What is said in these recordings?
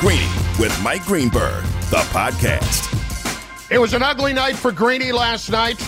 Greeny with Mike Greenberg, the podcast. It was an ugly night for Greeny last night.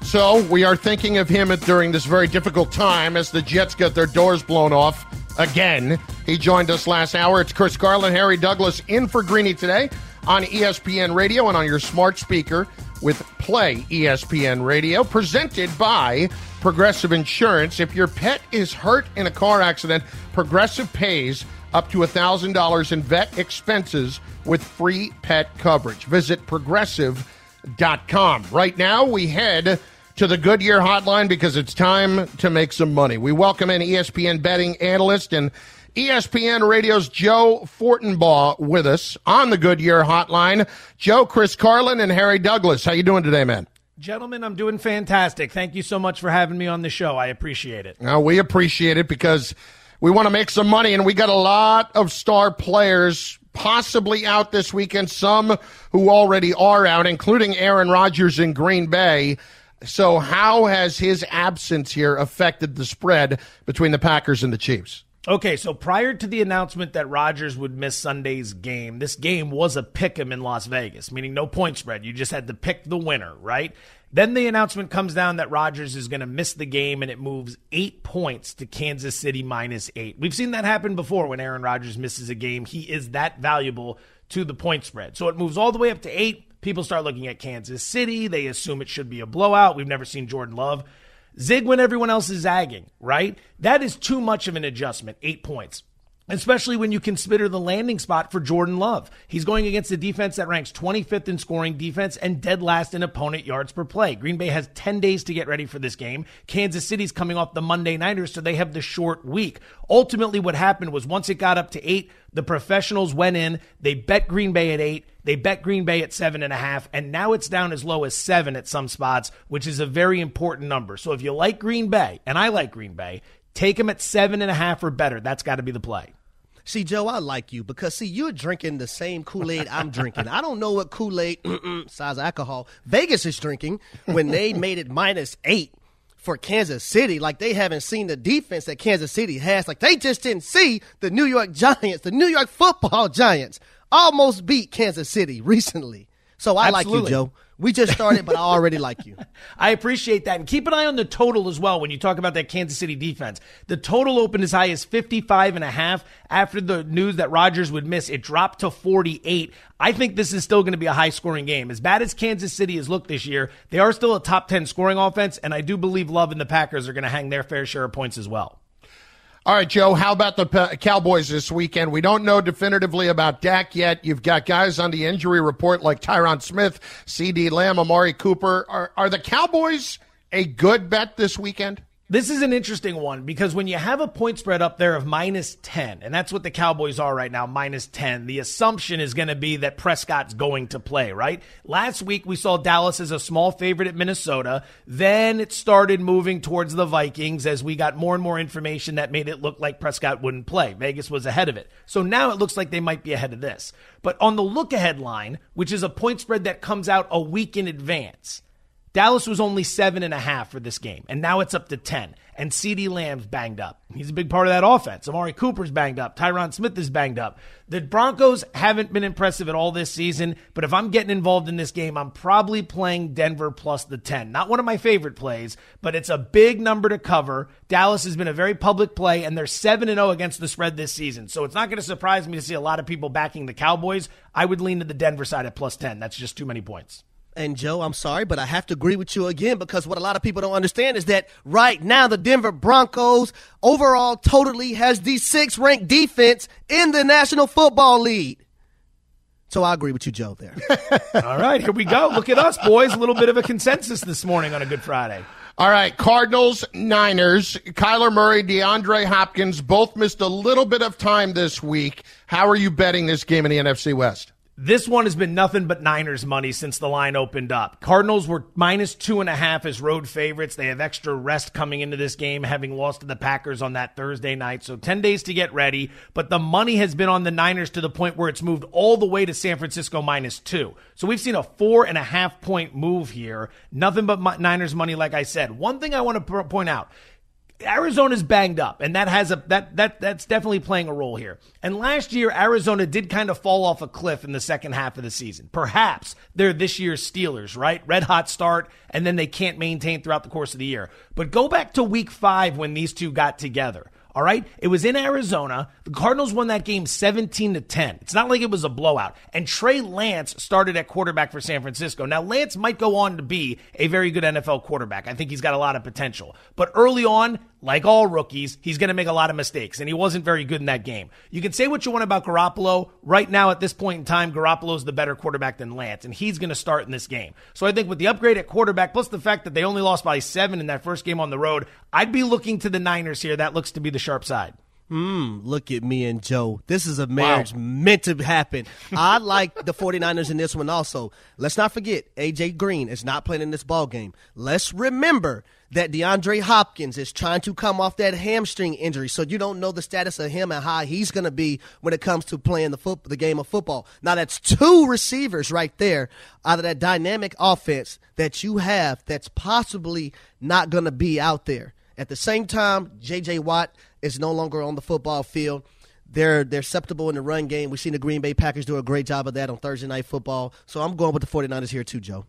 So we are thinking of him during this very difficult time as the Jets get their doors blown off again. He joined us last hour. It's Chris Carlin, Harry Douglas in for Greeny today on ESPN Radio and on your smart speaker with Play ESPN Radio, presented by Progressive Insurance. If your pet is hurt in a car accident, Progressive pays up to $1,000 in vet expenses with free pet coverage. Visit progressive.com. Right now, we head to the Goodyear hotline because it's time to make some money. We welcome in ESPN betting analyst and ESPN Radio's Joe Fortenbaugh with us on the Goodyear hotline. Joe, Chris Carlin, and Harry Douglas. How you doing today, man? Gentlemen, I'm doing fantastic. Thank you so much for having me on the show. I appreciate it. Now, we appreciate it because we want to make some money, and we got a lot of star players possibly out this weekend, some who already are out, including Aaron Rodgers in Green Bay. So, how has his absence here affected the spread between the Packers and the Chiefs? Okay, so prior to the announcement that Rodgers would miss Sunday's game, this game was a pick 'em in Las Vegas, meaning no point spread. You just had to pick the winner, right? Then the announcement comes down that Rodgers is going to miss the game and it moves eight points to Kansas City minus eight. We've seen that happen before when Aaron Rodgers misses a game. He is that valuable to the point spread. So it moves all the way up to eight. People start looking at Kansas City. They assume it should be a blowout. We've never seen Jordan Love zig when everyone else is zagging, right? That is too much of an adjustment, eight points especially when you consider the landing spot for Jordan Love. He's going against a defense that ranks 25th in scoring defense and dead last in opponent yards per play. Green Bay has 10 days to get ready for this game. Kansas City's coming off the Monday Nighters, so they have the short week. Ultimately, what happened was once it got up to eight, the professionals went in, they bet Green Bay at eight, they bet Green Bay at seven and a half, and now it's down as low as seven at some spots, which is a very important number. So if you like Green Bay, and I like Green Bay, Take them at seven and a half or better. That's got to be the play. See, Joe, I like you because see, you're drinking the same Kool Aid I'm drinking. I don't know what Kool Aid size alcohol Vegas is drinking when they made it minus eight for Kansas City. Like they haven't seen the defense that Kansas City has. Like they just didn't see the New York Giants, the New York Football Giants, almost beat Kansas City recently. So I Absolutely. like you, Joe. We just started, but I already like you. I appreciate that. And keep an eye on the total as well when you talk about that Kansas City defense. The total opened as high as 55 and a half. After the news that Rodgers would miss, it dropped to 48. I think this is still going to be a high scoring game. As bad as Kansas City has looked this year, they are still a top 10 scoring offense. And I do believe Love and the Packers are going to hang their fair share of points as well. All right, Joe, how about the Cowboys this weekend? We don't know definitively about Dak yet. You've got guys on the injury report like Tyron Smith, CeeDee Lamb, Amari Cooper. Are, are the Cowboys a good bet this weekend? This is an interesting one because when you have a point spread up there of minus 10, and that's what the Cowboys are right now, minus 10, the assumption is going to be that Prescott's going to play, right? Last week we saw Dallas as a small favorite at Minnesota. Then it started moving towards the Vikings as we got more and more information that made it look like Prescott wouldn't play. Vegas was ahead of it. So now it looks like they might be ahead of this. But on the look ahead line, which is a point spread that comes out a week in advance, Dallas was only seven and a half for this game, and now it's up to 10. And CeeDee Lamb's banged up. He's a big part of that offense. Amari Cooper's banged up. Tyron Smith is banged up. The Broncos haven't been impressive at all this season, but if I'm getting involved in this game, I'm probably playing Denver plus the 10. Not one of my favorite plays, but it's a big number to cover. Dallas has been a very public play, and they're 7 0 against the spread this season. So it's not going to surprise me to see a lot of people backing the Cowboys. I would lean to the Denver side at plus 10. That's just too many points. And Joe, I'm sorry, but I have to agree with you again because what a lot of people don't understand is that right now the Denver Broncos overall totally has the sixth ranked defense in the National Football League. So I agree with you, Joe, there. All right, here we go. Look at us, boys. A little bit of a consensus this morning on a Good Friday. All right, Cardinals, Niners, Kyler Murray, DeAndre Hopkins both missed a little bit of time this week. How are you betting this game in the NFC West? This one has been nothing but Niners money since the line opened up. Cardinals were minus two and a half as road favorites. They have extra rest coming into this game, having lost to the Packers on that Thursday night. So 10 days to get ready. But the money has been on the Niners to the point where it's moved all the way to San Francisco minus two. So we've seen a four and a half point move here. Nothing but Niners money, like I said. One thing I want to point out Arizona's banged up, and that has a that that that's definitely playing a role here. And last year, Arizona did kind of fall off a cliff in the second half of the season. Perhaps they're this year's Steelers, right? Red hot start, and then they can't maintain throughout the course of the year. But go back to week five when these two got together. All right. It was in Arizona. The Cardinals won that game 17 to 10. It's not like it was a blowout. And Trey Lance started at quarterback for San Francisco. Now, Lance might go on to be a very good NFL quarterback. I think he's got a lot of potential. But early on, like all rookies, he's going to make a lot of mistakes, and he wasn't very good in that game. You can say what you want about Garoppolo. Right now, at this point in time, Garoppolo's the better quarterback than Lance, and he's going to start in this game. So I think with the upgrade at quarterback, plus the fact that they only lost by seven in that first game on the road, I'd be looking to the Niners here. That looks to be the sharp side. Hmm, look at me and Joe. This is a marriage wow. meant to happen. I like the 49ers in this one also. Let's not forget, AJ Green is not playing in this ball game. Let's remember that DeAndre Hopkins is trying to come off that hamstring injury, so you don't know the status of him and how he's going to be when it comes to playing the foot, the game of football. Now that's two receivers right there out of that dynamic offense that you have that's possibly not going to be out there. At the same time, J.J. Watt is no longer on the football field. They're they're acceptable in the run game. We've seen the Green Bay Packers do a great job of that on Thursday Night Football. So I'm going with the 49ers here too, Joe.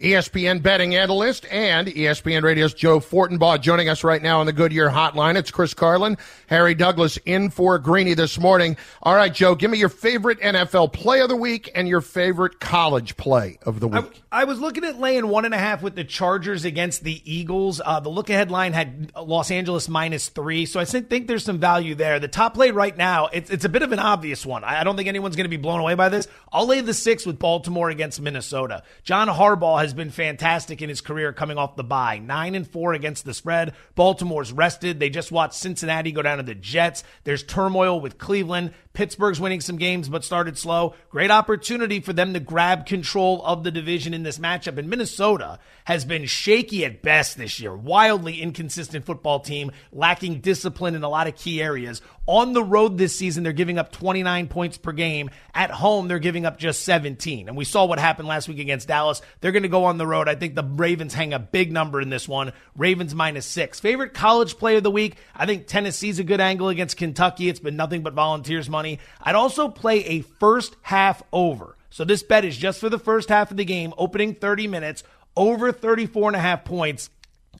ESPN betting analyst and ESPN Radio's Joe Fortenbaugh joining us right now on the Goodyear Hotline. It's Chris Carlin, Harry Douglas in for Greeny this morning. All right, Joe, give me your favorite NFL play of the week and your favorite college play of the week. I, I was looking at laying one and a half with the Chargers against the Eagles. Uh, the look ahead line had Los Angeles minus three, so I think there's some value there. The top play right now, it's, it's a bit of an obvious one. I don't think anyone's going to be blown away by this. I'll lay the six with Baltimore against Minnesota. John Harbaugh has been fantastic in his career coming off the bye. Nine and four against the spread. Baltimore's rested. They just watched Cincinnati go down to the Jets. There's turmoil with Cleveland. Pittsburgh's winning some games, but started slow. Great opportunity for them to grab control of the division in this matchup. And Minnesota has been shaky at best this year. Wildly inconsistent football team, lacking discipline in a lot of key areas. On the road this season, they're giving up 29 points per game. At home, they're giving up just 17. And we saw what happened last week against Dallas. They're going to go on the road. I think the Ravens hang a big number in this one. Ravens minus six. Favorite college play of the week? I think Tennessee's a good angle against Kentucky. It's been nothing but volunteers money. I'd also play a first half over. So this bet is just for the first half of the game, opening 30 minutes, over 34 and a half points.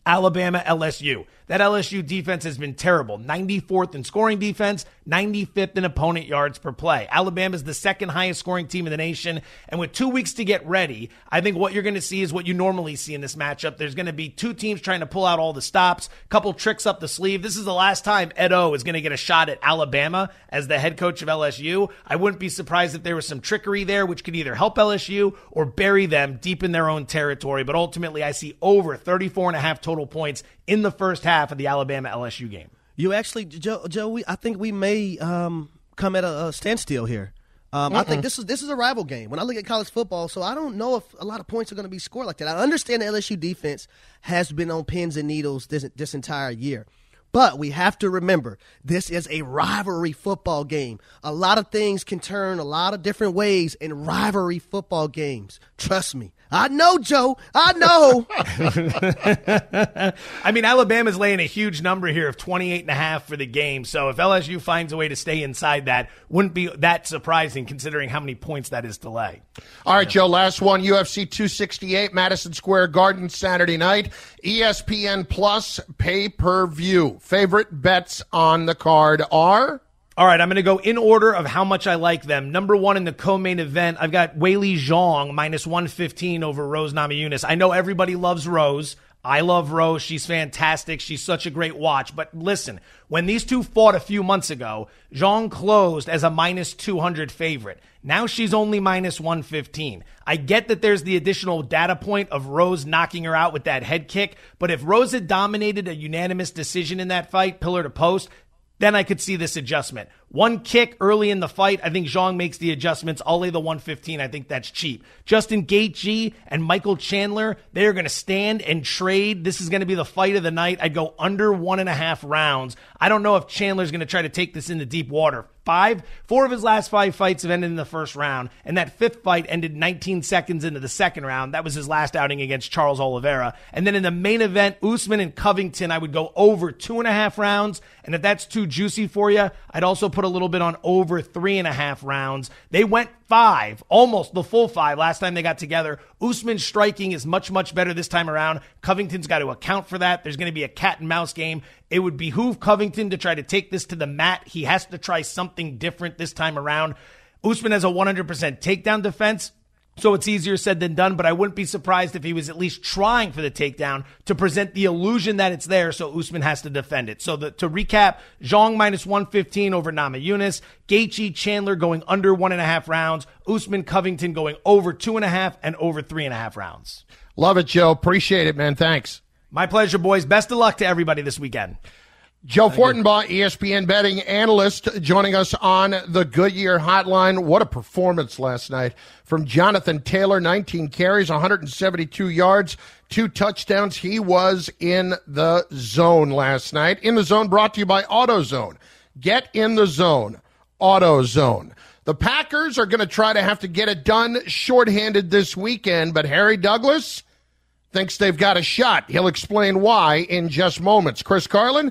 Alabama LSU. That LSU defense has been terrible. 94th in scoring defense, 95th in opponent yards per play. Alabama is the second highest scoring team in the nation. And with two weeks to get ready, I think what you're going to see is what you normally see in this matchup. There's going to be two teams trying to pull out all the stops, a couple tricks up the sleeve. This is the last time Ed O is going to get a shot at Alabama as the head coach of LSU. I wouldn't be surprised if there was some trickery there, which could either help LSU or bury them deep in their own territory. But ultimately, I see over 34 and a half total points in the first half of the Alabama LSU game. You actually, Joe, Joe we, I think we may um, come at a, a standstill here. Um, I think this is this is a rival game. When I look at college football, so I don't know if a lot of points are going to be scored like that. I understand the LSU defense has been on pins and needles this this entire year. But we have to remember this is a rivalry football game. A lot of things can turn a lot of different ways in rivalry football games. Trust me. I know, Joe. I know. I mean, Alabama's laying a huge number here of 28 and a half for the game. So if LSU finds a way to stay inside that, wouldn't be that surprising considering how many points that is to lay. All right, Joe, last one. UFC 268, Madison Square Garden, Saturday night. ESPN Plus pay per view. Favorite bets on the card are? All right, I'm going to go in order of how much I like them. Number one in the co-main event, I've got Weili Zhang minus 115 over Rose Namajunas. I know everybody loves Rose. I love Rose. She's fantastic. She's such a great watch. But listen, when these two fought a few months ago, Zhang closed as a minus 200 favorite. Now she's only minus 115. I get that there's the additional data point of Rose knocking her out with that head kick, but if Rose had dominated a unanimous decision in that fight, pillar to post, then I could see this adjustment. One kick early in the fight. I think Zhang makes the adjustments. I'll lay the 115. I think that's cheap. Justin Gaethje and Michael Chandler, they are going to stand and trade. This is going to be the fight of the night. I'd go under one and a half rounds. I don't know if Chandler's going to try to take this into deep water. Five, four of his last five fights have ended in the first round, and that fifth fight ended 19 seconds into the second round. That was his last outing against Charles Oliveira. And then in the main event, Usman and Covington, I would go over two and a half rounds. And if that's too juicy for you, I'd also put a little bit on over three and a half rounds. They went five, almost the full five last time they got together. Usman's striking is much, much better this time around. Covington's got to account for that. There's going to be a cat and mouse game. It would behoove Covington to try to take this to the mat. He has to try something different this time around. Usman has a 100% takedown defense. So it's easier said than done, but I wouldn't be surprised if he was at least trying for the takedown to present the illusion that it's there, so Usman has to defend it. So the, to recap, Zhang minus 115 over Namajunas, Gaethje Chandler going under one and a half rounds, Usman Covington going over two and a half and over three and a half rounds. Love it, Joe. Appreciate it, man. Thanks. My pleasure, boys. Best of luck to everybody this weekend. Joe Fortenbaugh, ESPN betting analyst, joining us on the Goodyear Hotline. What a performance last night from Jonathan Taylor. 19 carries, 172 yards, two touchdowns. He was in the zone last night. In the zone brought to you by AutoZone. Get in the zone. AutoZone. The Packers are going to try to have to get it done shorthanded this weekend, but Harry Douglas thinks they've got a shot. He'll explain why in just moments. Chris Carlin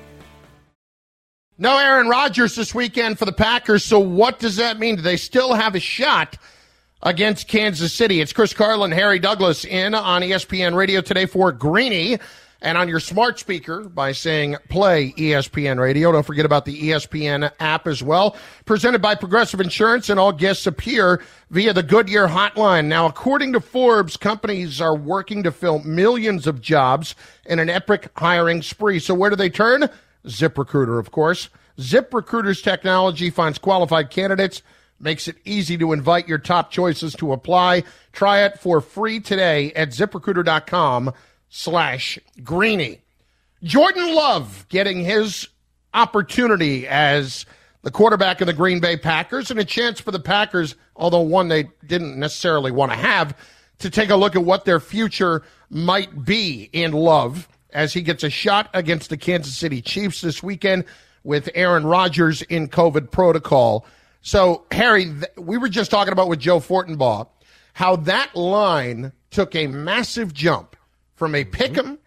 No Aaron Rodgers this weekend for the Packers. So what does that mean? Do they still have a shot against Kansas City? It's Chris Carlin, Harry Douglas in on ESPN Radio today for Greeny and on your smart speaker by saying play ESPN Radio. Don't forget about the ESPN app as well. Presented by Progressive Insurance and all guests appear via the Goodyear hotline. Now, according to Forbes, companies are working to fill millions of jobs in an epic hiring spree. So where do they turn? ZipRecruiter, of course. ZipRecruiter's technology finds qualified candidates, makes it easy to invite your top choices to apply. Try it for free today at ziprecruiter.com slash greeny. Jordan Love getting his opportunity as the quarterback of the Green Bay Packers and a chance for the Packers, although one they didn't necessarily want to have, to take a look at what their future might be in Love as he gets a shot against the Kansas City Chiefs this weekend with Aaron Rodgers in COVID protocol. So, Harry, th- we were just talking about with Joe Fortenbaugh how that line took a massive jump from a pick 'em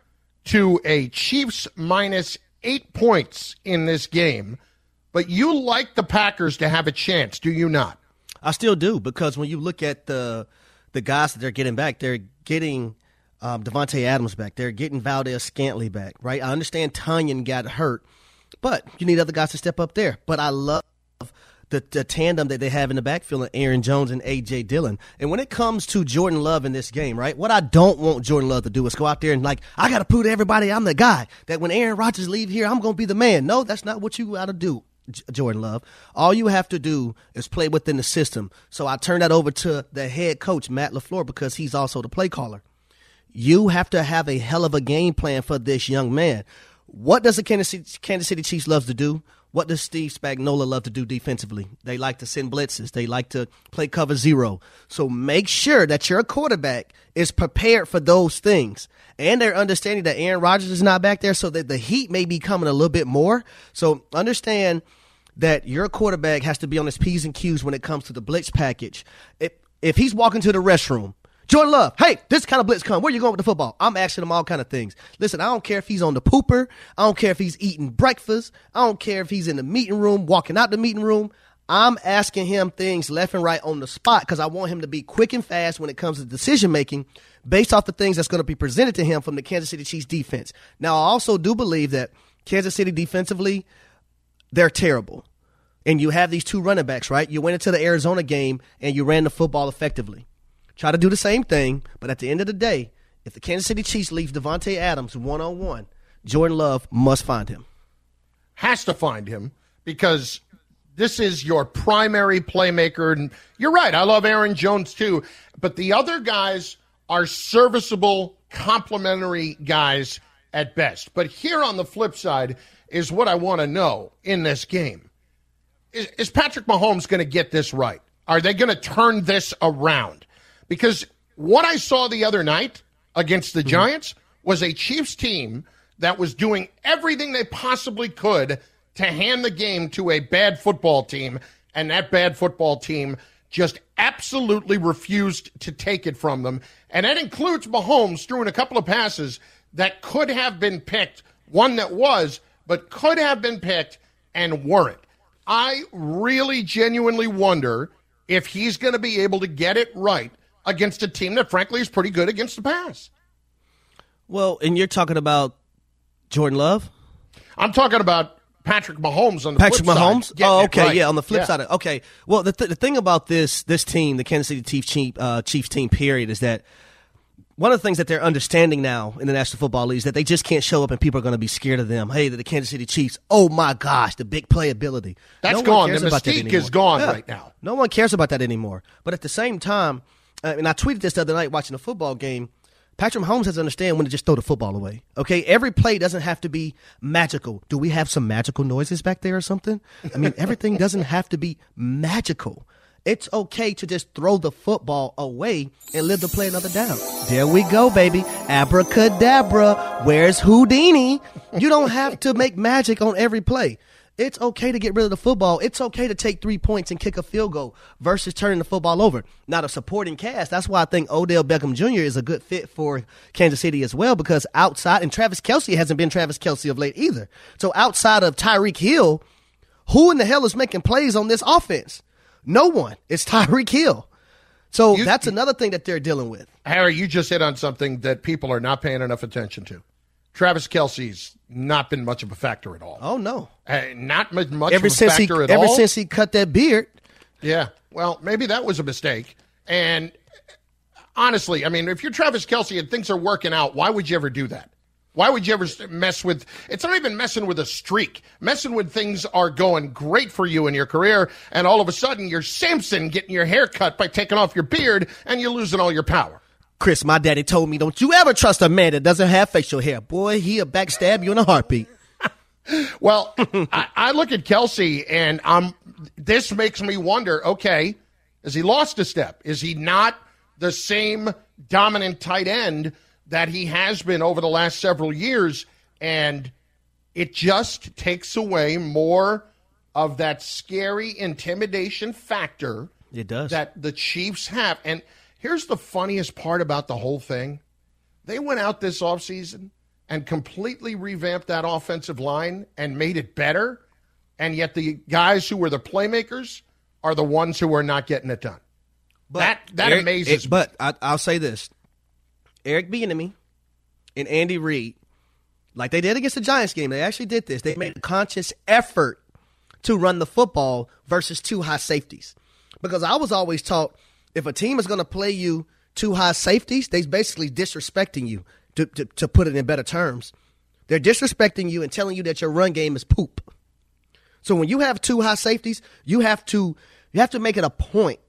to a Chiefs minus eight points in this game. But you like the Packers to have a chance, do you not? I still do because when you look at the the guys that they're getting back, they're getting um, Davante Adams back. They're getting Valdes-Scantling back, right? I understand Tonyan got hurt, but you need other guys to step up there. But I love the, the tandem that they have in the backfield Aaron Jones and A.J. Dillon. And when it comes to Jordan Love in this game, right, what I don't want Jordan Love to do is go out there and, like, I got to prove to everybody I'm the guy, that when Aaron Rodgers leave here, I'm going to be the man. No, that's not what you got to do. Jordan Love. All you have to do is play within the system. So I turn that over to the head coach, Matt LaFleur, because he's also the play caller. You have to have a hell of a game plan for this young man. What does the Kansas City, Kansas City Chiefs love to do? What does Steve Spagnuolo love to do defensively? They like to send blitzes. They like to play cover zero. So make sure that your quarterback is prepared for those things. And they're understanding that Aaron Rodgers is not back there, so that the heat may be coming a little bit more. So understand that your quarterback has to be on his P's and Q's when it comes to the blitz package. It, if he's walking to the restroom, Jordan Love, hey, this kind of blitz come. Where you going with the football? I'm asking him all kind of things. Listen, I don't care if he's on the pooper. I don't care if he's eating breakfast. I don't care if he's in the meeting room, walking out the meeting room. I'm asking him things left and right on the spot because I want him to be quick and fast when it comes to decision making based off the things that's going to be presented to him from the Kansas City Chiefs defense. Now, I also do believe that Kansas City defensively, they're terrible. And you have these two running backs, right? You went into the Arizona game and you ran the football effectively. Try to do the same thing, but at the end of the day, if the Kansas City Chiefs leave Davante Adams one on one, Jordan Love must find him. Has to find him because this is your primary playmaker. And you're right. I love Aaron Jones too. But the other guys are serviceable, complementary guys at best. But here on the flip side is what I want to know in this game. Is, is Patrick Mahomes going to get this right? Are they going to turn this around? Because what I saw the other night against the mm-hmm. Giants was a Chiefs team that was doing everything they possibly could to hand the game to a bad football team, and that bad football team just absolutely refused to take it from them. And that includes Mahomes throwing a couple of passes that could have been picked, one that was, but could have been picked and weren't. I really genuinely wonder if he's going to be able to get it right against a team that, frankly, is pretty good against the pass. Well, and you're talking about Jordan Love? I'm talking about Patrick Mahomes on the Patrick Mahomes. Side, oh, okay, right. yeah. On the flip yeah. side, of, okay. Well, the th- the thing about this this team, the Kansas City Chiefs, team, uh, Chiefs team, period, is that one of the things that they're understanding now in the National Football League is that they just can't show up and people are going to be scared of them. Hey, the Kansas City Chiefs. Oh my gosh, the big playability. That's no gone. The mystique is gone yeah. right now. No one cares about that anymore. But at the same time, and I tweeted this the other night watching a football game. Patrick Mahomes has to understand when to just throw the football away. Okay, every play doesn't have to be magical. Do we have some magical noises back there or something? I mean, everything doesn't have to be magical. It's okay to just throw the football away and live to play another down. There we go, baby. Abracadabra. Where's Houdini? You don't have to make magic on every play. It's okay to get rid of the football. It's okay to take three points and kick a field goal versus turning the football over. Not a supporting cast. That's why I think Odell Beckham Jr. is a good fit for Kansas City as well because outside, and Travis Kelce hasn't been Travis Kelce of late either. So outside of Tyreek Hill, who in the hell is making plays on this offense? No one. It's Tyreek Hill. So you, that's another thing that they're dealing with. Harry, you just hit on something that people are not paying enough attention to. Travis Kelce's not been much of a factor at all. Oh no, uh, not much ever since he, at ever all. since he cut that beard. Yeah, well, maybe that was a mistake. And honestly, I mean, if you're Travis Kelce and things are working out, why would you ever do that? Why would you ever mess with? It's not even messing with a streak. Messing with things are going great for you in your career, and all of a sudden you're Samson getting your hair cut by taking off your beard, and you're losing all your power. Chris, my daddy told me, don't you ever trust a man that doesn't have facial hair. Boy, he'll backstab you in a heartbeat. well, I, I, look at Kelce and I'm. This makes me wonder. Okay, has he lost a step? Is he not the same dominant tight end that he has been over the last several years? And it just takes away more of that scary intimidation factor. It does that the Chiefs have, and Here's the funniest part about the whole thing. They went out this offseason and completely revamped that offensive line and made it better. And yet the guys who were the playmakers are the ones who are not getting it done. But that that Eric, amazes it, But I, will say this. Eric Bieniemy and Andy Reid, like they did against the Giants game, they actually did this. They made a conscious effort to run the football versus two high safeties. Because I was always taught – if a team is going to play you two high safeties, they're basically disrespecting you, to, to, to put it in better terms. They're disrespecting you and telling you that your run game is poop. So when you have two high safeties, you have to you have to make it a point.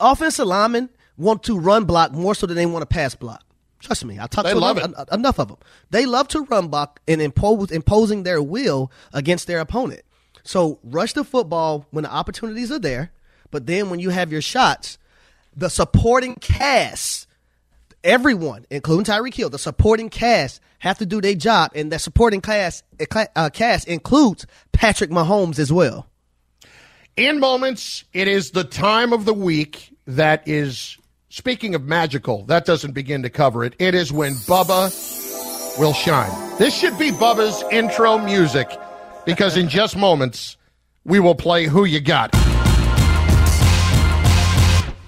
Offensive linemen want to run block more so than they want to pass block. Trust me, I talked to enough, enough of them. They love to run block and impose imposing their will against their opponent. So rush the football when the opportunities are there, but then when you have your shots, the supporting cast, everyone, including Tyreek Hill, the supporting cast have to do their job, and that supporting cast uh, cast includes Patrick Mahomes as well. In moments, it is the time of the week that is, speaking of magical, that doesn't begin to cover it. It is when Bubba will shine. This should be Bubba's intro music because in just moments, we will play Who You Got.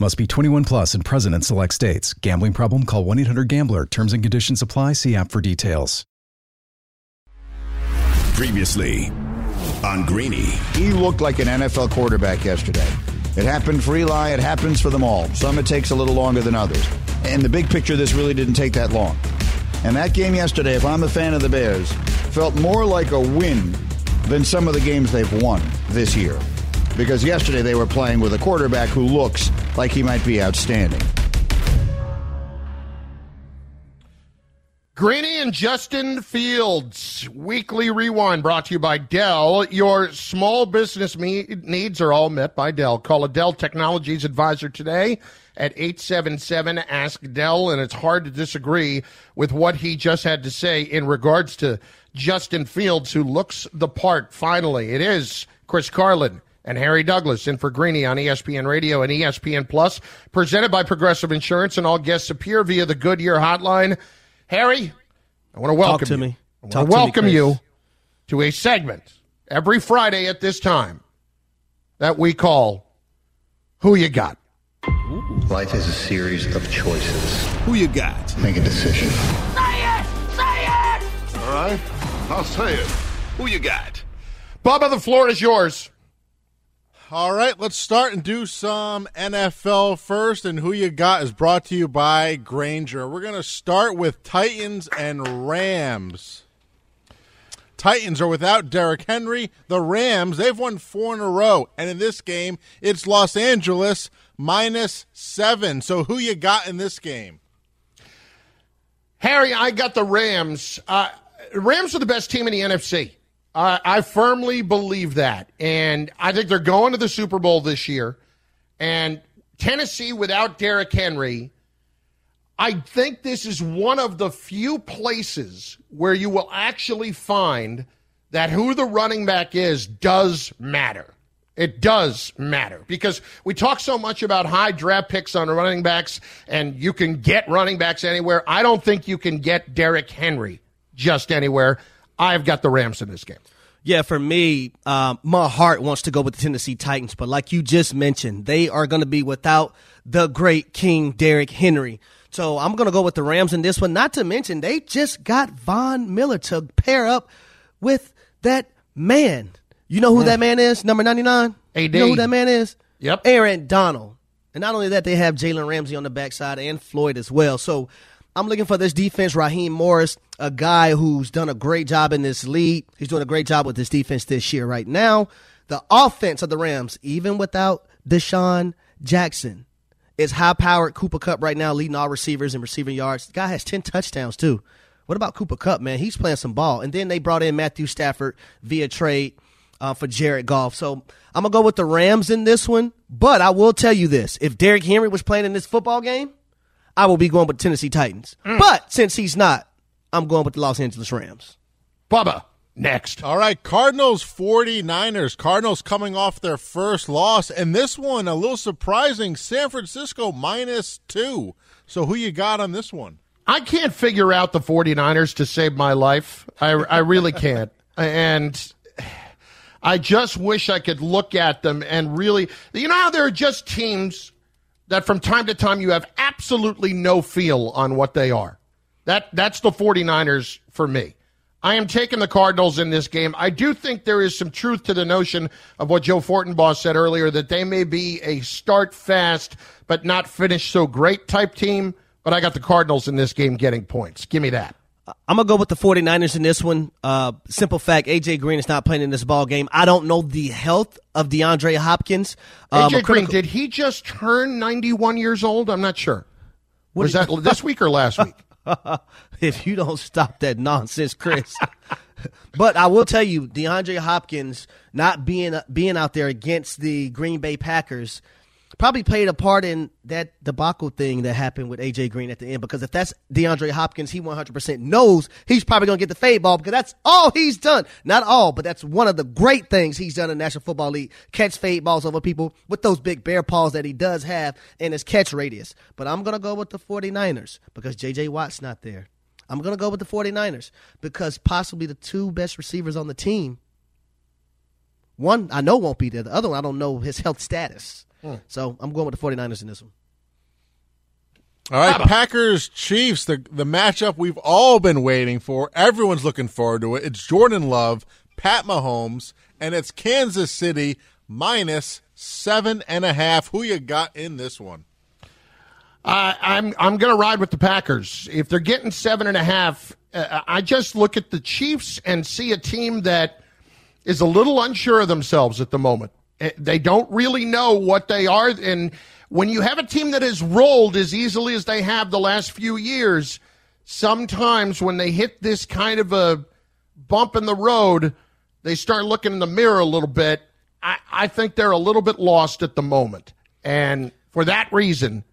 Must be 21 plus and present in select states. Gambling problem? Call 1 800 Gambler. Terms and conditions apply. See app for details. Previously on Greeny. He looked like an NFL quarterback yesterday. It happened for Eli, it happens for them all. Some it takes a little longer than others. And the big picture, this really didn't take that long. And that game yesterday, if I'm a fan of the Bears, felt more like a win than some of the games they've won this year. Because yesterday they were playing with a quarterback who looks like he might be outstanding. Greeny and Justin Fields weekly rewind brought to you by Dell. Your small business me- needs are all met by Dell. Call a Dell Technologies advisor today at 877 Ask Dell. And it's hard to disagree with what he just had to say in regards to Justin Fields, who looks the part finally. It is Chris Carlin and Harry Douglas in for Greeny on ESPN Radio and ESPN Plus, presented by Progressive Insurance, and all guests appear via the Goodyear Hotline. Harry, I want to welcome to you. me. I want Talk to to me, welcome you to a segment every Friday at this time that we call Who You Got. Life is a series of choices. Who you got? Make a decision. Say it! Say it! All right, I'll say it. Who you got? Bubba, the floor is yours. All right, let's start and do some NFL first. And who you got is brought to you by Grainger. We're going to start with Titans and Rams. Titans are without Derrick Henry. The Rams, they've won four in a row. And in this game, it's Los Angeles minus seven. So who you got in this game? Harry, I got the Rams. Uh, Rams are the best team in the NFC. Uh, I firmly believe that. And I think they're going to the Super Bowl this year. And Tennessee without Derrick Henry, I think this is one of the few places where you will actually find that who the running back is does matter. It does matter because we talk so much about high draft picks on running backs, and you can get running backs anywhere. I don't think you can get Derrick Henry just anywhere. I've got the Rams in this game. Yeah, for me, um, my heart wants to go with the Tennessee Titans, but like you just mentioned, they are going to be without the great King Derrick Henry. So I'm going to go with the Rams in this one. Not to mention, they just got Von Miller to pair up with that man. You know who that man is? Number 99? AD. You know who that man is? Yep. Aaron Donald. And not only that, they have Jalen Ramsey on the backside and Floyd as well. So I'm looking for this defense. Raheem Morris, a guy who's done a great job in this league. He's doing a great job with this defense this year right now. The offense of the Rams, even without DeSean Jackson, is high powered. Cooper Kupp right now leading all receivers in receiving yards. The guy has 10 touchdowns too. What about Cooper Kupp, man? He's playing some ball. And then they brought in Matthew Stafford via trade uh, for Jared Goff. So I'm going to go with the Rams in this one. But I will tell you this if Derrick Henry was playing in this football game, I will be going with Tennessee Titans. But since he's not, I'm going with the Los Angeles Rams. Bubba, next. All right, Cardinals 49ers. Cardinals coming off their first loss. And this one, a little surprising San Francisco minus two. So who you got on this one? I can't figure out the 49ers to save my life. I, I really can't. And I just wish I could look at them and really, you know how there are just teams that from time to time you have absolutely no feel on what they are. That that's the 49ers for me. I am taking the Cardinals in this game. I do think there is some truth to the notion of what Joe Fortenbaugh said earlier that they may be a start fast but not finish so great type team. But I got the Cardinals in this game getting points. Give me that. I'm gonna go with the 49ers in this one. Uh, simple fact: AJ Green is not playing in this ball game. I don't know the health of DeAndre Hopkins. Um, AJ Green, did he just turn 91 years old? I'm not sure. What Was that this week or last week? if you don't stop that nonsense, Chris. but I will tell you, DeAndre Hopkins not being being out there against the Green Bay Packers probably played a part in that debacle thing that happened with AJ Green at the end. Because if that's DeAndre Hopkins, he 100% knows he's probably going to get the fade ball because that's all he's done. Not all, but that's one of the great things he's done in National Football League. Catch fade balls over people with those big bear paws that he does have in his catch radius. But I'm going to go with the 49ers because JJ Watt's not there. I'm going to go with the 49ers because possibly the two best receivers on the team. One I know won't be there. The other one I don't know his health status. Mm. So I'm going with the 49ers in this one. All right, Packers Chiefs, the the matchup we've all been waiting for. Everyone's looking forward to it. It's Jordan Love, Pat Mahomes, and it's Kansas City minus seven and a half. Who you got in this one? Uh, I'm I'm going to ride with the Packers. If they're getting seven and a half, uh, I just look at the Chiefs and see a team that is a little unsure of themselves at the moment. Eh, they don't really know what they are. And when you have a team that has rolled as easily as they have the last few years, sometimes when they hit this kind of a bump in the road, they start looking in the mirror a little bit. I, I think they're a little bit lost at the moment. And for that reason,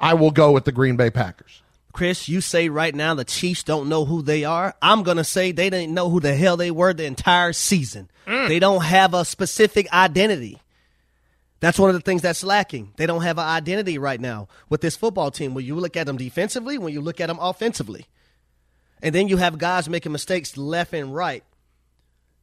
I will go with the Green Bay Packers. Chris, you say right now the Chiefs don't know who they are. I'm going to say they didn't know who the hell they were the entire season. Mm. They don't have a specific identity. That's one of the things that's lacking. They don't have an identity right now with this football team. When you look at them defensively, when you look at them offensively, and then you have guys making mistakes left and right.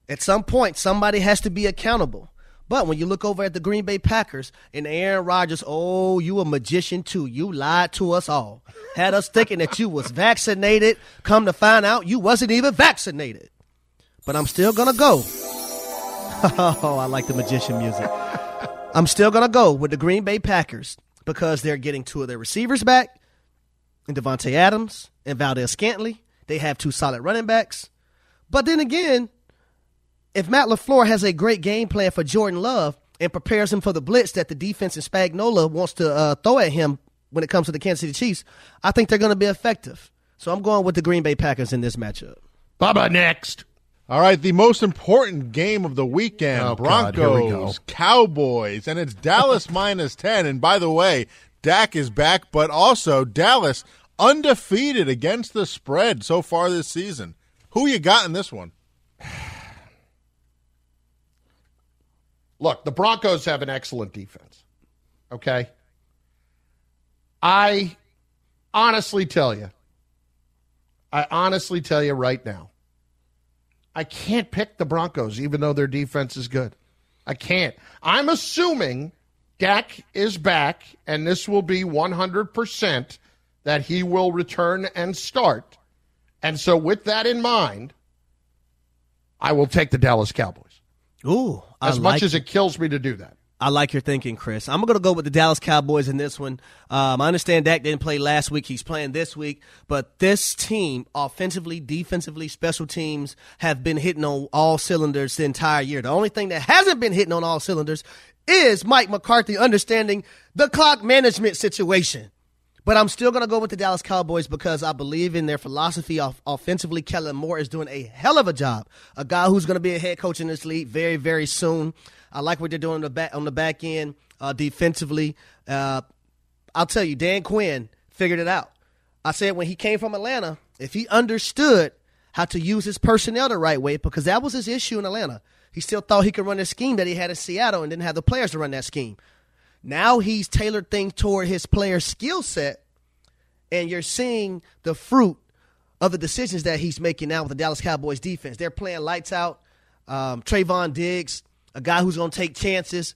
At some point, somebody has to be accountable. But when you look over at the Green Bay Packers and Aaron Rodgers, oh, you a magician too. You lied to us all. Had us thinking that you was vaccinated. Come to find out you wasn't even vaccinated. But I'm still gonna go. Oh, I like the magician music. I'm still gonna go with the Green Bay Packers because they're getting two of their receivers back, and Davante Adams and Valdes-Scantling. They have two solid running backs. But then again, if Matt LaFleur has a great game plan for Jordan Love and prepares him for the blitz that the defense in Spagnuolo wants to uh, throw at him when it comes to the Kansas City Chiefs, I think they're going to be effective. So I'm going with the Green Bay Packers in this matchup. Bubba next. All right, the most important game of the weekend oh, Broncos, God, Cowboys, and it's Dallas minus 10. And by the way, Dak is back, but also Dallas undefeated against the spread so far this season. Who you got in this one? Look, the Broncos have an excellent defense. Okay? I honestly tell you, I honestly tell you right now, I can't pick the Broncos, even though their defense is good. I can't. I'm assuming Dak is back, and this will be 100% that he will return and start. And so, with that in mind, I will take the Dallas Cowboys. Ooh, as much as it kills me to do that. I like your thinking, Chris. I'm going to go with the Dallas Cowboys in this one. Um, I understand Dak didn't play last week. He's playing this week. But this team, offensively, defensively, special teams, have been hitting on all cylinders the entire year. The only thing that hasn't been hitting on all cylinders is Mike McCarthy understanding the clock management situation. But I'm still going to go with the Dallas Cowboys because I believe in their philosophy off- offensively. Kellen Moore is doing a hell of a job. A guy who's going to be a head coach in this league very, very soon. I like what they're doing on the back, on the back end uh, defensively. Uh, I'll tell you, Dan Quinn figured it out. I said when he came from Atlanta, if he understood how to use his personnel the right way, because that was his issue in Atlanta. He still thought he could run the scheme that he had in Seattle and didn't have the players to run that scheme. Now he's tailored things toward his player skill set, and you're seeing the fruit of the decisions that he's making now with the Dallas Cowboys defense. They're playing lights out. um, Trevon Diggs, a guy who's going to take chances.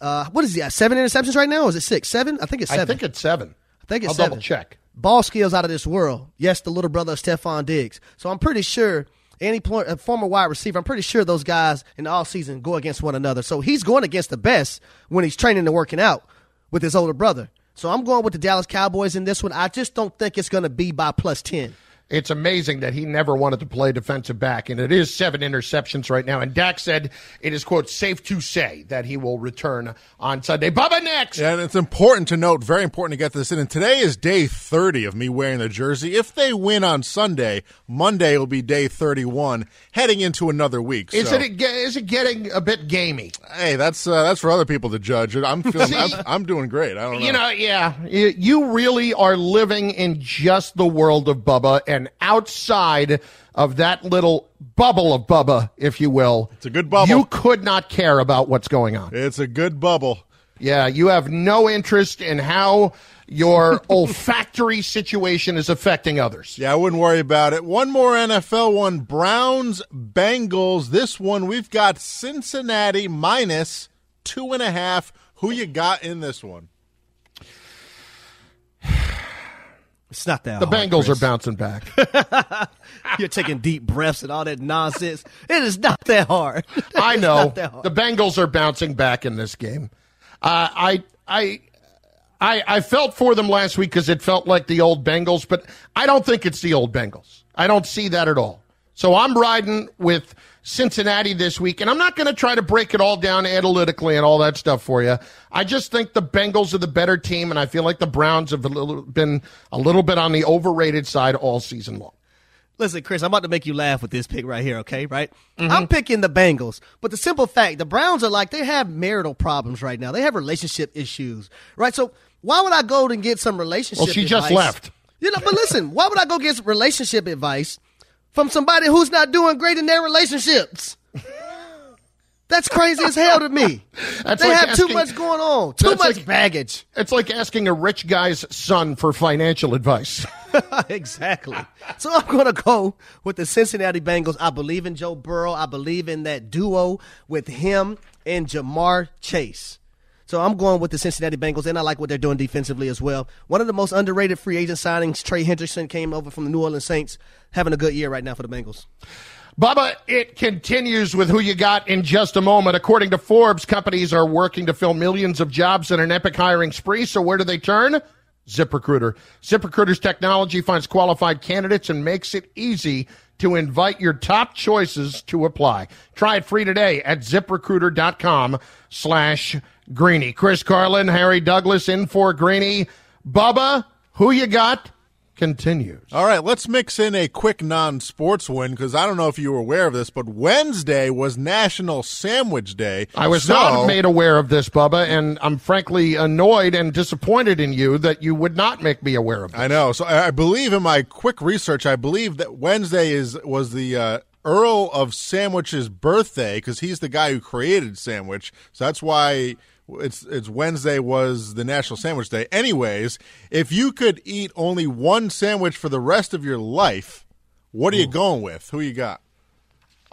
Uh, what is he at? Seven interceptions right now? Or is it six? Seven? I think it's seven. I think it's seven. I think it's I'll seven. double check. Ball skills out of this world. Yes, the little brother of Stefon Diggs. So I'm pretty sure any a former wide receiver, I'm pretty sure those guys in the all season go against one another. So he's going against the best when he's training and working out with his older brother. So I'm going with the Dallas Cowboys in this one. I just don't think it's going to be by plus 10. It's amazing that he never wanted to play defensive back, and it is seven interceptions right now. And Dak said it is, quote, safe to say that he will return on Sunday. Bubba next. Yeah, and it's important to note, very important to get this in. And today is day 30 of me wearing the jersey. If they win on Sunday, Monday will be day 31, heading into another week. Is so, it is it getting a bit gamey? Hey, that's uh, that's for other people to judge. I'm feeling, I'm, I'm doing great. I don't know. You know, yeah, you, you really are living in just the world of Bubba, and outside of that little bubble of Bubba, if you will, It's a good bubble. You could not care about what's going on. it's a good bubble. Yeah, you have no interest in how your olfactory situation is affecting others. Yeah, I wouldn't worry about it. One more NFL one Browns, Bengals. This one, we've got Cincinnati minus two and a half. Who you got in this one? It's not that The hard, Bengals Chris. are bouncing back. You're taking deep breaths and all that nonsense. It is not that hard. I know hard. the Bengals are bouncing back in this game. Uh, I I. I, I felt for them last week because it felt like the old Bengals, but I don't think it's the old Bengals. I don't see that at all. So I'm riding with Cincinnati this week, and I'm not going to try to break it all down analytically and all that stuff for you. I just think the Bengals are the better team, and I feel like the Browns have a little, been a little bit on the overrated side all season long. Listen, Chris, I'm about to make you laugh with this pick right here, okay? Right? Mm-hmm. I'm picking the Bengals, but the simple fact, the Browns are like, they have marital problems right now. They have relationship issues, right? So why would I go and get some relationship advice? Well, she just left. You know, but listen, why would I go get some relationship advice from somebody who's not doing great in their relationships? That's crazy as hell to me. That's they like have too much going on, too much like- baggage. It's like asking a rich guy's son for financial advice. exactly. So I'm going to go with the Cincinnati Bengals. I believe in Joe Burrow. I believe in that duo with him and Ja'Marr Chase. So I'm going with the Cincinnati Bengals, and I like what they're doing defensively as well. One of the most underrated free agent signings, Trey Hendrickson, came over from the New Orleans Saints, having a good year right now for the Bengals. Bubba, it continues with who you got in just a moment. According to Forbes, companies are working to fill millions of jobs in an epic hiring spree. So where do they turn? ZipRecruiter. ZipRecruiter's technology finds qualified candidates and makes it easy to invite your top choices to apply. Try it free today at ziprecruiter.com slash greeny. Chris Carlin, Harry Douglas in for Greeny. Bubba, who you got? Continues. All right, let's mix in a quick non sports win because I don't know if you were aware of this, but Wednesday was National Sandwich Day. I was So- not made aware of this, Bubba, and I'm frankly annoyed and disappointed in you that you would not make me aware of this. I know. So I believe in my quick research, I believe that Wednesday is was the uh, Earl of Sandwich's birthday because he's the guy who created sandwich. So that's why it's it's Wednesday was the National Sandwich Day. Anyways, if you could eat only one sandwich for the rest of your life, what are you going with? Who you got?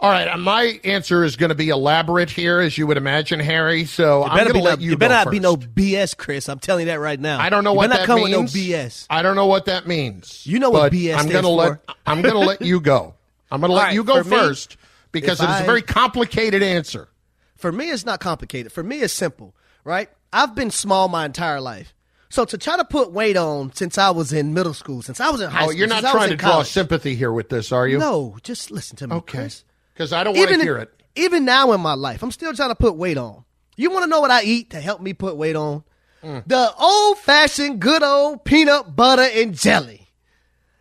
All right, uh, my answer is going to be elaborate here, as you would imagine, Harry. So I'm going to be let no, you. better go not be no BS, Chris. I'm telling you that right now. I don't know you what that come means. with no BS. I don't know what that means. You know what but BS I'm gonna let. I'm going to let you go. I'm going to let right, you go for me, first because it is a I- very complicated answer. For me, it's not complicated. For me, it's simple, right? I've been small my entire life. So to try to put weight on since I was in middle school, since I was in high Oh, school, you're not since I was trying to in draw sympathy here with this, are you? No, just listen to me, Okay. Because I don't want to Even hear it. even now in my life, I'm still trying to put weight on. You want to know what I eat to help me put weight on? Mm. The old fashioned, good old peanut butter and jelly.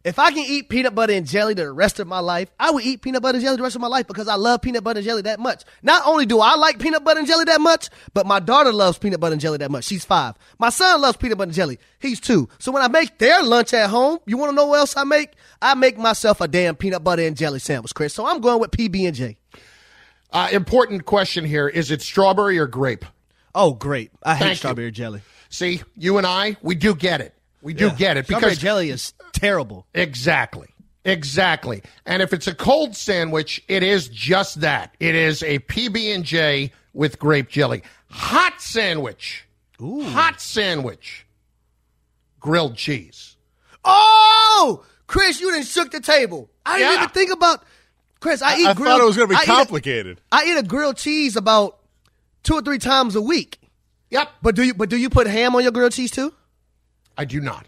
If I can eat peanut butter and jelly the rest of my life, I would eat peanut butter and jelly the rest of my life because I love peanut butter and jelly that much. Not only do I like peanut butter and jelly that much, but my daughter loves peanut butter and jelly that much. She's five. My son loves peanut butter and jelly. He's two. So when I make their lunch at home, you want to know what else I make? I make myself a damn peanut butter and jelly sandwich, Chris. So I'm going with PB and J. Uh, important question here: Is it strawberry or grape? Oh, grape! I hate Thank you. strawberry jelly. See, you and I, we do get it. We do get it Strawberry because jelly is terrible. exactly. Exactly. And if it's a cold sandwich, it is just that. It is a PB and J with grape jelly. Hot sandwich. Ooh. Hot sandwich. Grilled cheese. Oh, Chris, you didn't shook the table. I didn't Yeah. even think about Chris. I, I, eat I grilled. thought it was going to I be eat a- complicated. I eat a grilled cheese about two or three times a week. Yep. But do you? But do you put ham on your grilled cheese too? I do not.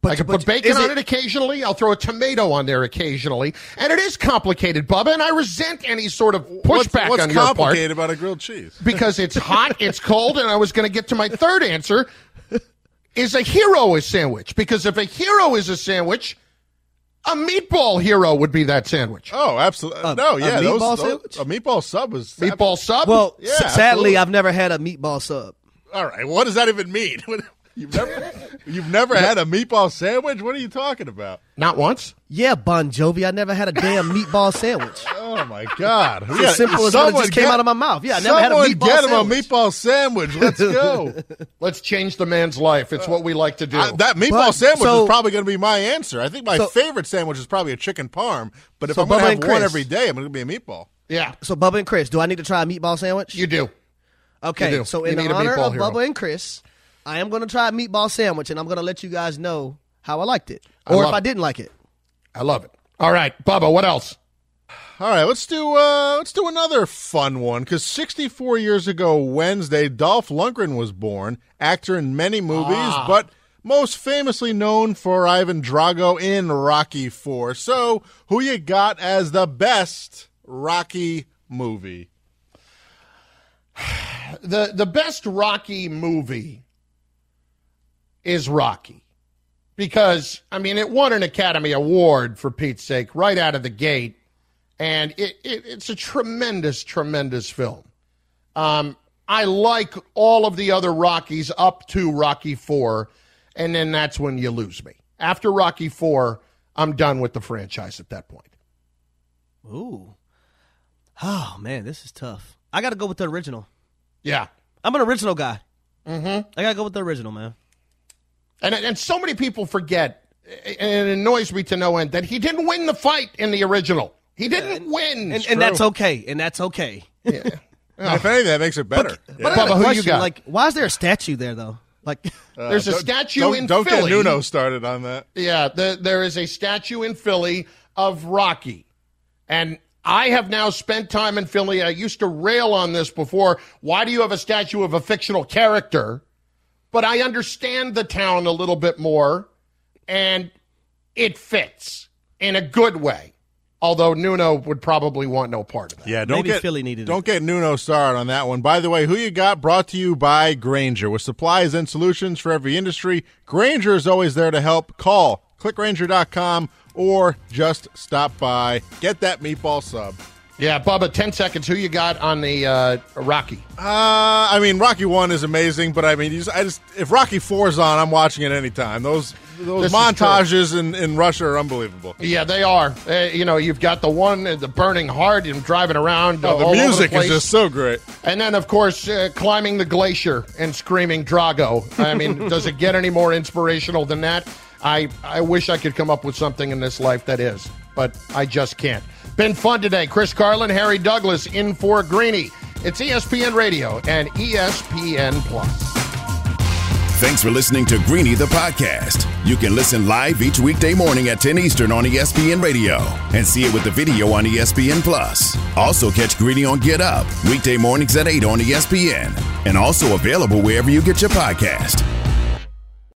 But- I can but put bacon on it- it occasionally. I'll throw a tomato on there occasionally. And it is complicated, Bubba, and I resent any sort of pushback what's on your part. What's complicated about a grilled cheese? because it's hot, it's cold, and I was going to get to my third answer. Is a hero a sandwich? Because if a hero is a sandwich, a meatball hero would be that sandwich. Oh, absolutely. A- no, yeah, those, meatball those- sandwich? a meatball sub was Meatball sub? Well, Yeah, s- absolutely. sadly, I've never had a meatball sub. All right, what does that even mean? You've never, you've never had a meatball sandwich? What are you talking about? Not once. Yeah, Bon Jovi. I never had a damn meatball sandwich. Oh my God! It's as simple as what it just came out of my mouth. Yeah, I never had a someone meatball get sandwich. him a meatball sandwich. Let's go. Let's change the man's life. It's what we like to do. I- that meatball But- sandwich so- is probably going to be my answer. I think my So- favorite sandwich is probably a chicken parm. But if So I'm going to have and one every day, I'm going to be a meatball. yeah, So Bubba and Chris, do I need to try a meatball sandwich? you do. okay. you do. So You in need a honor of hero. Bubba and Chris, I am going to try a meatball sandwich, and I'm going to let you guys know how I liked it, or love if I didn't like it. I love it. All right, Bubba, what else? All right, let's do uh, let's do another fun one because 64 years ago Wednesday, Dolph Lundgren was born, actor in many movies, Ah. but most famously known for Ivan Drago in Rocky Four. So, who you got as the best Rocky movie? The the best Rocky movie is Rocky. Because I mean it won an Academy Award for Pete's sake right out of the gate. And it, it it's a tremendous, tremendous film. Um, I like all of the other Rockies up to Rocky Four, and then that's when you lose me. After Rocky Four, I'm done with the franchise at that point. Ooh. Oh man, this is tough. I got to go with the original. Yeah. I'm an original guy. Mm-hmm. I got to go with the original, man. And and so many people forget, and it annoys me to no end that he didn't win the fight in the original. He didn't win, And, and that's okay. And that's okay. And if anything, that makes it better. But I got Bubba, a who you got? Like, why is there a statue there though? Like, uh, There's a Don't- statue don't, in don't get Nuno started on that. Yeah, the, there is a statue in Philly of Rocky, and I have now spent time in Philly. I used to rail on this before. Why do you have a statue of a fictional character? But I understand the town a little bit more, and it fits in a good way. Although Nuno would probably want no part of that. Yeah, don't Maybe get Philly needed don't it. get Nuno started on that one. By the way, who you got? Brought to you by Grainger, with supplies and solutions for every industry. Grainger is always there to help. Call clickgrainger.com or just stop by. Get that meatball sub. Yeah, Bubba, 10 seconds. Who you got on the uh, Rocky? Uh, I mean, Rocky One is amazing, but I mean, you just, I just if Rocky 4 is on, I'm watching it anytime. Those those This montages in, in Russia are unbelievable. Yeah, they are. Uh, you know, you've got the one, uh, the burning heart, and driving around. Oh, uh, the music place. is just so great. And then, of course, uh, climbing the glacier and screaming Drago. I mean, does it get any more inspirational than that? I, I wish I could come up with something in this life that is, but I just can't. Been fun today. Chris Carlin, Harry Douglas in for Greeny. It's ESPN Radio and ESPN Plus. Thanks for listening to Greeny the podcast. You can listen live each weekday morning at 10 Eastern on ESPN Radio and see it with the video on ESPN Plus. Also catch Greeny on Get Up weekday mornings at 8 on ESPN and also available wherever you get your podcast.